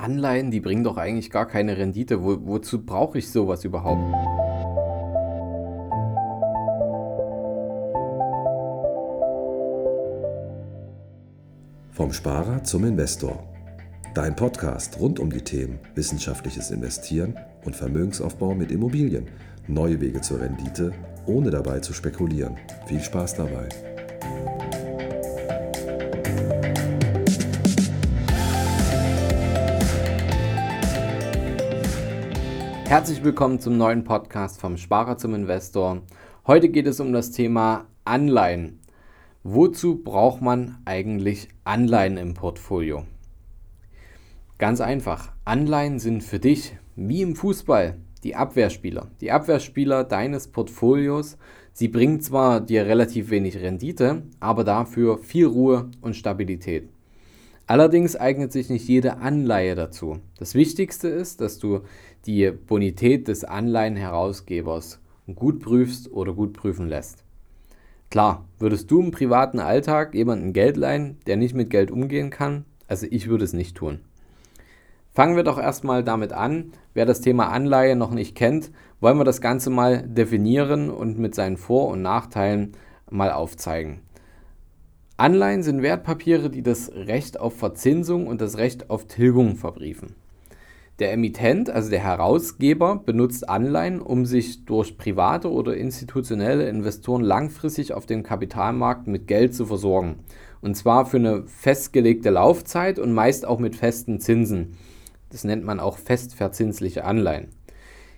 Anleihen, die bringen doch eigentlich gar keine Rendite. Wo, wozu brauche ich sowas überhaupt? Vom Sparer zum Investor. Dein Podcast rund um die Themen wissenschaftliches Investieren und Vermögensaufbau mit Immobilien. Neue Wege zur Rendite, ohne dabei zu spekulieren. Viel Spaß dabei. Herzlich willkommen zum neuen Podcast vom Sparer zum Investor. Heute geht es um das Thema Anleihen. Wozu braucht man eigentlich Anleihen im Portfolio? Ganz einfach. Anleihen sind für dich, wie im Fußball, die Abwehrspieler. Die Abwehrspieler deines Portfolios. Sie bringen zwar dir relativ wenig Rendite, aber dafür viel Ruhe und Stabilität. Allerdings eignet sich nicht jede Anleihe dazu. Das Wichtigste ist, dass du die Bonität des Anleihenherausgebers gut prüfst oder gut prüfen lässt. Klar, würdest du im privaten Alltag jemanden Geld leihen, der nicht mit Geld umgehen kann? Also ich würde es nicht tun. Fangen wir doch erstmal damit an. Wer das Thema Anleihe noch nicht kennt, wollen wir das Ganze mal definieren und mit seinen Vor- und Nachteilen mal aufzeigen. Anleihen sind Wertpapiere, die das Recht auf Verzinsung und das Recht auf Tilgung verbriefen. Der Emittent, also der Herausgeber, benutzt Anleihen, um sich durch private oder institutionelle Investoren langfristig auf dem Kapitalmarkt mit Geld zu versorgen. Und zwar für eine festgelegte Laufzeit und meist auch mit festen Zinsen. Das nennt man auch festverzinsliche Anleihen.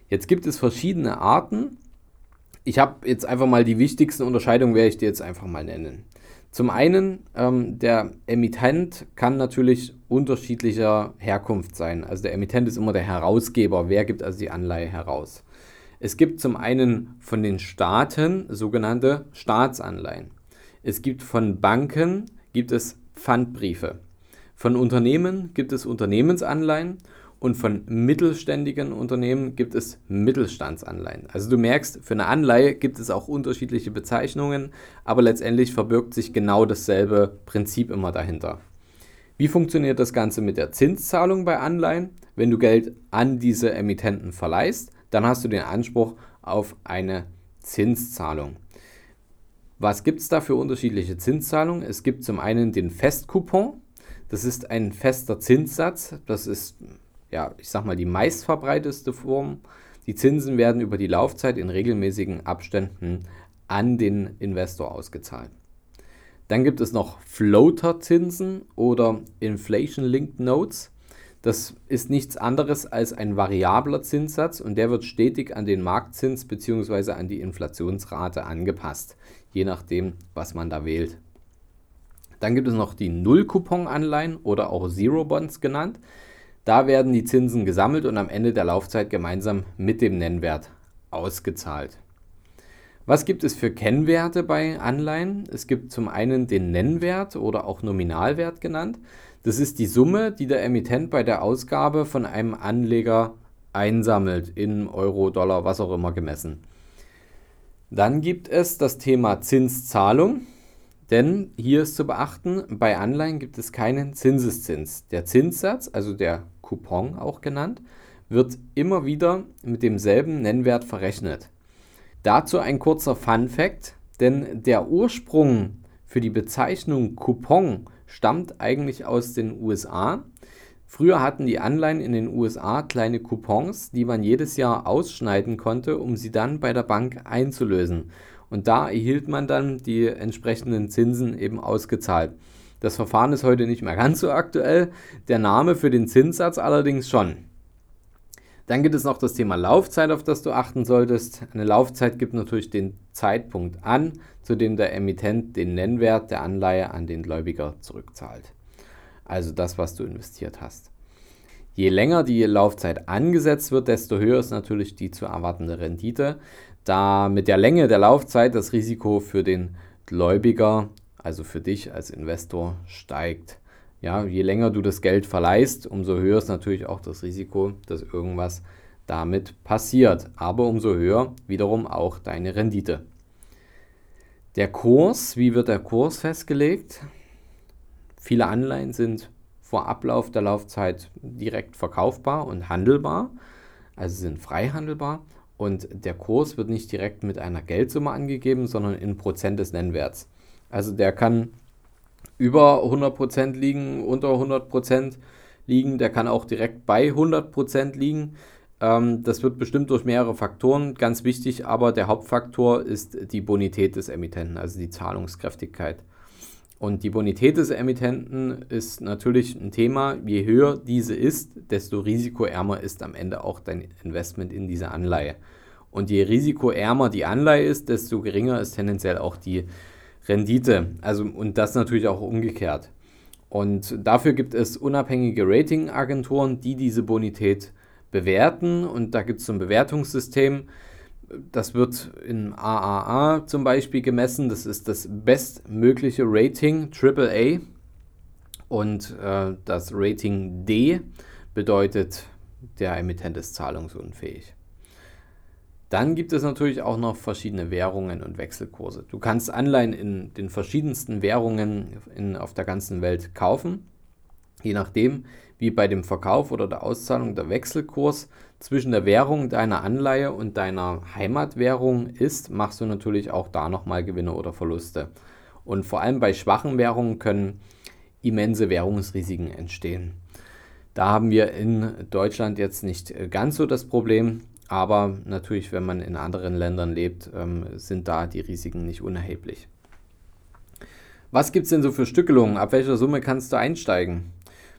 Jetzt gibt es verschiedene Arten. Ich habe jetzt einfach mal die wichtigsten Unterscheidungen, werde ich dir jetzt einfach mal nennen. Zum einen, ähm, der Emittent kann natürlich unterschiedlicher Herkunft sein. Also der Emittent ist immer der Herausgeber. Wer gibt also die Anleihe heraus? Es gibt zum einen von den Staaten sogenannte Staatsanleihen. Es gibt von Banken gibt es Pfandbriefe. Von Unternehmen gibt es Unternehmensanleihen und von mittelständigen Unternehmen gibt es Mittelstandsanleihen. Also du merkst, für eine Anleihe gibt es auch unterschiedliche Bezeichnungen, aber letztendlich verbirgt sich genau dasselbe Prinzip immer dahinter. Wie funktioniert das Ganze mit der Zinszahlung bei Anleihen? Wenn du Geld an diese Emittenten verleihst, dann hast du den Anspruch auf eine Zinszahlung. Was gibt es da für unterschiedliche Zinszahlungen? Es gibt zum einen den Festcoupon. Das ist ein fester Zinssatz. Das ist ja, ich sag mal, die meistverbreiteste Form. Die Zinsen werden über die Laufzeit in regelmäßigen Abständen an den Investor ausgezahlt. Dann gibt es noch Floater-Zinsen oder Inflation-Linked Notes. Das ist nichts anderes als ein variabler Zinssatz und der wird stetig an den Marktzins bzw. an die Inflationsrate angepasst, je nachdem, was man da wählt. Dann gibt es noch die Null-Coupon-Anleihen oder auch Zero-Bonds genannt. Da werden die Zinsen gesammelt und am Ende der Laufzeit gemeinsam mit dem Nennwert ausgezahlt. Was gibt es für Kennwerte bei Anleihen? Es gibt zum einen den Nennwert oder auch Nominalwert genannt. Das ist die Summe, die der Emittent bei der Ausgabe von einem Anleger einsammelt, in Euro, Dollar, was auch immer gemessen. Dann gibt es das Thema Zinszahlung. Denn hier ist zu beachten, bei Anleihen gibt es keinen Zinseszins. Der Zinssatz, also der Coupon auch genannt, wird immer wieder mit demselben Nennwert verrechnet. Dazu ein kurzer Fun fact, denn der Ursprung für die Bezeichnung Coupon stammt eigentlich aus den USA. Früher hatten die Anleihen in den USA kleine Coupons, die man jedes Jahr ausschneiden konnte, um sie dann bei der Bank einzulösen. Und da erhielt man dann die entsprechenden Zinsen eben ausgezahlt. Das Verfahren ist heute nicht mehr ganz so aktuell, der Name für den Zinssatz allerdings schon. Dann gibt es noch das Thema Laufzeit, auf das du achten solltest. Eine Laufzeit gibt natürlich den Zeitpunkt an, zu dem der Emittent den Nennwert der Anleihe an den Gläubiger zurückzahlt. Also das, was du investiert hast. Je länger die Laufzeit angesetzt wird, desto höher ist natürlich die zu erwartende Rendite da mit der Länge der Laufzeit das Risiko für den Gläubiger, also für dich als Investor, steigt. Ja, je länger du das Geld verleihst, umso höher ist natürlich auch das Risiko, dass irgendwas damit passiert. Aber umso höher wiederum auch deine Rendite. Der Kurs, wie wird der Kurs festgelegt? Viele Anleihen sind vor Ablauf der Laufzeit direkt verkaufbar und handelbar, also sind frei handelbar. Und der Kurs wird nicht direkt mit einer Geldsumme angegeben, sondern in Prozent des Nennwerts. Also der kann über 100% liegen, unter 100% liegen, der kann auch direkt bei 100% liegen. Ähm, das wird bestimmt durch mehrere Faktoren ganz wichtig, aber der Hauptfaktor ist die Bonität des Emittenten, also die Zahlungskräftigkeit. Und die Bonität des Emittenten ist natürlich ein Thema. Je höher diese ist, desto risikoärmer ist am Ende auch dein Investment in diese Anleihe. Und je risikoärmer die Anleihe ist, desto geringer ist tendenziell auch die Rendite. Also, und das natürlich auch umgekehrt. Und dafür gibt es unabhängige Ratingagenturen, die diese Bonität bewerten. Und da gibt es so ein Bewertungssystem. Das wird in AAA zum Beispiel gemessen. Das ist das bestmögliche Rating, AAA. Und äh, das Rating D bedeutet, der Emittent ist zahlungsunfähig. Dann gibt es natürlich auch noch verschiedene Währungen und Wechselkurse. Du kannst Anleihen in den verschiedensten Währungen in, auf der ganzen Welt kaufen. Je nachdem, wie bei dem Verkauf oder der Auszahlung der Wechselkurs zwischen der Währung deiner Anleihe und deiner Heimatwährung ist, machst du natürlich auch da nochmal Gewinne oder Verluste. Und vor allem bei schwachen Währungen können immense Währungsrisiken entstehen. Da haben wir in Deutschland jetzt nicht ganz so das Problem, aber natürlich, wenn man in anderen Ländern lebt, ähm, sind da die Risiken nicht unerheblich. Was gibt es denn so für Stückelungen? Ab welcher Summe kannst du einsteigen?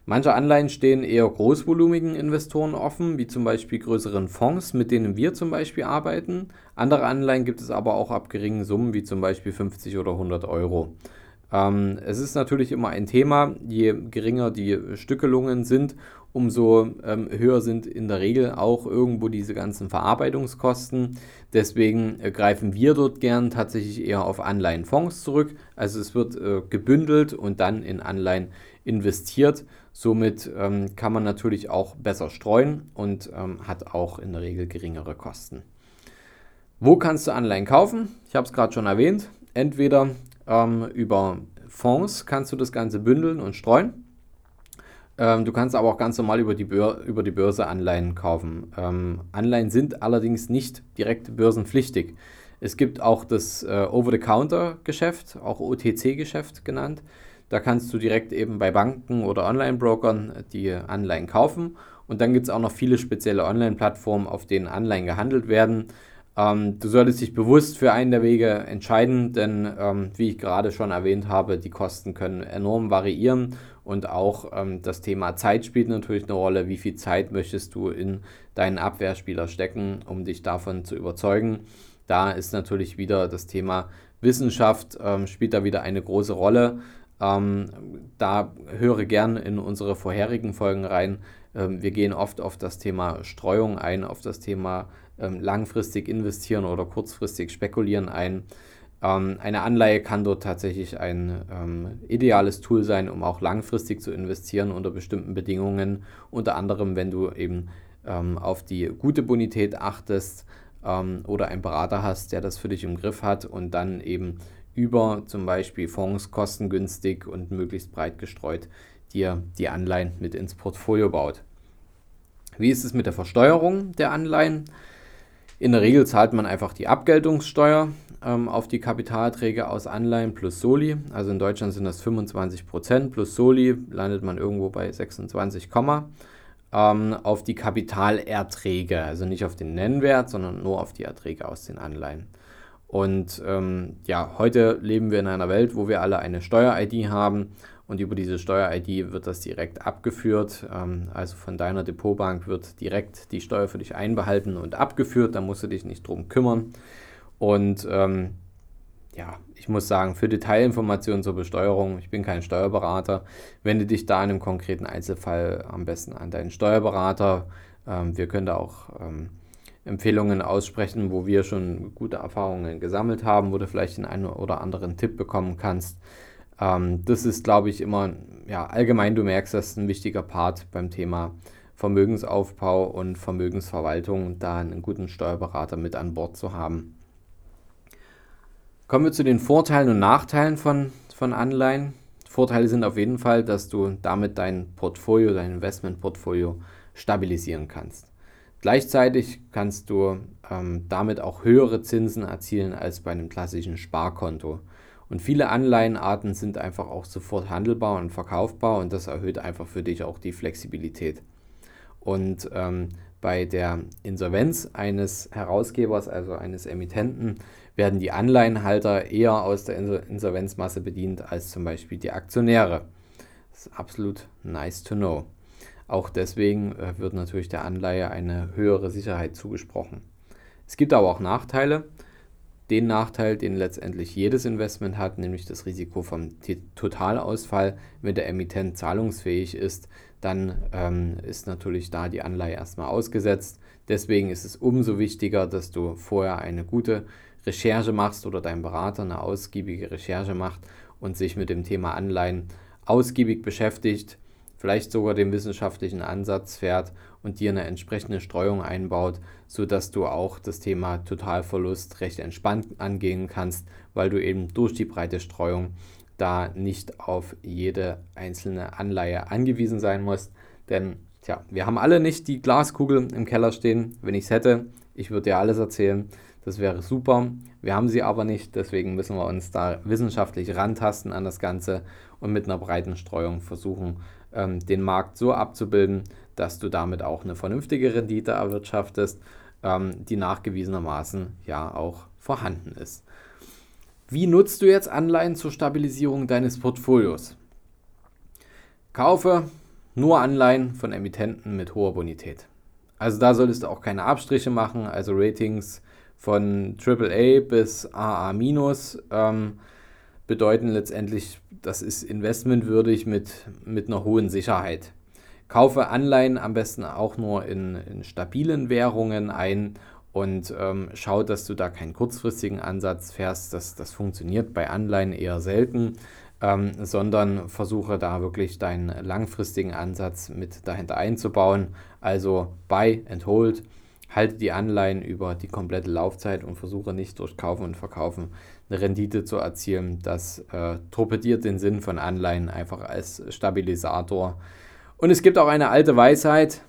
Manche Anleihen stehen eher großvolumigen Investoren offen, wie zum Beispiel größeren Fonds, mit denen wir zum Beispiel arbeiten. Andere Anleihen gibt es aber auch ab geringen Summen, wie zum Beispiel 50 oder 100 Euro. Ähm, es ist natürlich immer ein Thema, je geringer die Stückelungen sind, umso ähm, höher sind in der Regel auch irgendwo diese ganzen Verarbeitungskosten. Deswegen äh, greifen wir dort gern tatsächlich eher auf Anleihenfonds zurück. Also es wird äh, gebündelt und dann in Anleihen investiert. Somit ähm, kann man natürlich auch besser streuen und ähm, hat auch in der Regel geringere Kosten. Wo kannst du Anleihen kaufen? Ich habe es gerade schon erwähnt. Entweder ähm, über Fonds kannst du das Ganze bündeln und streuen. Ähm, du kannst aber auch ganz normal über die, Bör über die Börse Anleihen kaufen. Ähm, Anleihen sind allerdings nicht direkt börsenpflichtig. Es gibt auch das äh, Over-the-Counter-Geschäft, auch OTC-Geschäft genannt. Da kannst du direkt eben bei Banken oder Online-Brokern die Anleihen kaufen. Und dann gibt es auch noch viele spezielle Online-Plattformen, auf denen Anleihen gehandelt werden. Ähm, du solltest dich bewusst für einen der Wege entscheiden, denn ähm, wie ich gerade schon erwähnt habe, die Kosten können enorm variieren und auch ähm, das Thema Zeit spielt natürlich eine Rolle. Wie viel Zeit möchtest du in deinen Abwehrspieler stecken, um dich davon zu überzeugen? Da ist natürlich wieder das Thema Wissenschaft, ähm, spielt da wieder eine große Rolle. Ähm, da höre gern in unsere vorherigen Folgen rein. Ähm, wir gehen oft auf das Thema Streuung ein, auf das Thema ähm, langfristig investieren oder kurzfristig spekulieren ein. Ähm, eine Anleihe kann dort tatsächlich ein ähm, ideales Tool sein, um auch langfristig zu investieren unter bestimmten Bedingungen. Unter anderem, wenn du eben ähm, auf die gute Bonität achtest ähm, oder einen Berater hast, der das für dich im Griff hat und dann eben über zum Beispiel Fonds kostengünstig und möglichst breit gestreut dir die Anleihen mit ins Portfolio baut. Wie ist es mit der Versteuerung der Anleihen? In der Regel zahlt man einfach die Abgeltungssteuer ähm, auf die Kapitalerträge aus Anleihen plus Soli. Also in Deutschland sind das 25 Prozent plus Soli landet man irgendwo bei 26, ähm, auf die Kapitalerträge, also nicht auf den Nennwert, sondern nur auf die Erträge aus den Anleihen. Und ähm, ja, heute leben wir in einer Welt, wo wir alle eine Steuer-ID haben und über diese Steuer-ID wird das direkt abgeführt. Ähm, also von deiner Depotbank wird direkt die Steuer für dich einbehalten und abgeführt. Da musst du dich nicht drum kümmern. Und ähm, ja, ich muss sagen, für Detailinformationen zur Besteuerung, ich bin kein Steuerberater, wende dich da in einem konkreten Einzelfall am besten an deinen Steuerberater. Ähm, wir können da auch ähm, Empfehlungen aussprechen, wo wir schon gute Erfahrungen gesammelt haben, wo du vielleicht den einen oder anderen Tipp bekommen kannst. Ähm, das ist, glaube ich, immer, ja, allgemein, du merkst, das ist ein wichtiger Part beim Thema Vermögensaufbau und Vermögensverwaltung, da einen guten Steuerberater mit an Bord zu haben. Kommen wir zu den Vorteilen und Nachteilen von, von Anleihen. Vorteile sind auf jeden Fall, dass du damit dein Portfolio, dein Investmentportfolio stabilisieren kannst. Gleichzeitig kannst du ähm, damit auch höhere Zinsen erzielen als bei einem klassischen Sparkonto. Und viele Anleihenarten sind einfach auch sofort handelbar und verkaufbar und das erhöht einfach für dich auch die Flexibilität. Und ähm, bei der Insolvenz eines Herausgebers, also eines Emittenten, werden die Anleihenhalter eher aus der Insolvenzmasse bedient als zum Beispiel die Aktionäre. Das ist absolut nice to know. Auch deswegen äh, wird natürlich der Anleihe eine höhere Sicherheit zugesprochen. Es gibt aber auch Nachteile. Den Nachteil, den letztendlich jedes Investment hat, nämlich das Risiko vom Totalausfall, wenn der Emittent zahlungsfähig ist, dann ähm, ist natürlich da die Anleihe erstmal ausgesetzt. Deswegen ist es umso wichtiger, dass du vorher eine gute Recherche machst oder dein Berater eine ausgiebige Recherche macht und sich mit dem Thema Anleihen ausgiebig beschäftigt, vielleicht sogar den wissenschaftlichen Ansatz fährt und dir eine entsprechende Streuung einbaut, sodass du auch das Thema Totalverlust recht entspannt angehen kannst, weil du eben durch die breite Streuung da nicht auf jede einzelne Anleihe angewiesen sein musst. Denn tja, wir haben alle nicht die Glaskugel im Keller stehen. Wenn ich es hätte, ich würde dir alles erzählen. Das wäre super. Wir haben sie aber nicht, deswegen müssen wir uns da wissenschaftlich rantasten an das Ganze und mit einer breiten Streuung versuchen, ähm, den Markt so abzubilden, dass du damit auch eine vernünftige Rendite erwirtschaftest, ähm, die nachgewiesenermaßen ja auch vorhanden ist. Wie nutzt du jetzt Anleihen zur Stabilisierung deines Portfolios? Kaufe nur Anleihen von Emittenten mit hoher Bonität. Also da solltest du auch keine Abstriche machen, also Ratings von AAA bis AA- ähm, bedeuten letztendlich, das ist investmentwürdig mit, mit einer hohen Sicherheit. Kaufe Anleihen am besten auch nur in, in stabilen Währungen ein und ähm, schau, dass du da keinen kurzfristigen Ansatz fährst. Das, das funktioniert bei Anleihen eher selten, ähm, sondern versuche da wirklich deinen langfristigen Ansatz mit dahinter einzubauen. Also buy and hold halte die Anleihen über die komplette Laufzeit und versuche nicht durch Kaufen und Verkaufen eine Rendite zu erzielen. Das äh, torpediert den Sinn von Anleihen einfach als Stabilisator. Und es gibt auch eine alte Weisheit,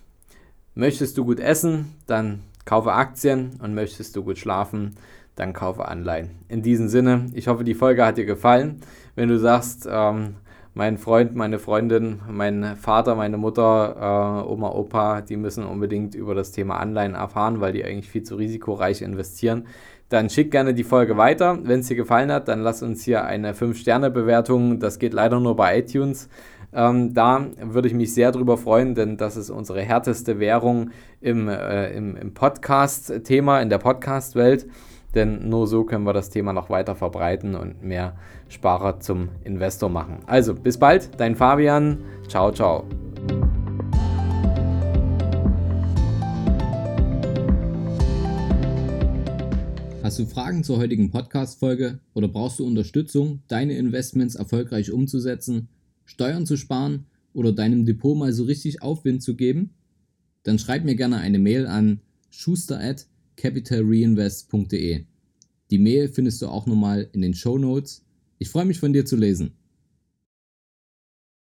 möchtest du gut essen, dann kaufe Aktien und möchtest du gut schlafen, dann kaufe Anleihen. In diesem Sinne, ich hoffe, die Folge hat dir gefallen. Wenn du sagst, ähm, mein Freund, meine Freundin, mein Vater, meine Mutter, äh, Oma, Opa, die müssen unbedingt über das Thema Anleihen erfahren, weil die eigentlich viel zu risikoreich investieren. Dann schick gerne die Folge weiter. Wenn es dir gefallen hat, dann lass uns hier eine 5-Sterne-Bewertung. Das geht leider nur bei iTunes. Ähm, da würde ich mich sehr drüber freuen, denn das ist unsere härteste Währung im, äh, im, im Podcast-Thema, in der Podcast-Welt denn nur so können wir das Thema noch weiter verbreiten und mehr Sparer zum Investor machen. Also bis bald, dein Fabian. Ciao, ciao. Hast du Fragen zur heutigen Podcast-Folge oder brauchst du Unterstützung, deine Investments erfolgreich umzusetzen, Steuern zu sparen oder deinem Depot mal so richtig Aufwind zu geben? Dann schreib mir gerne eine Mail an schuster@ capitalreinvest.de. Die Mail findest du auch nochmal in den Show Notes. Ich freue mich von dir zu lesen.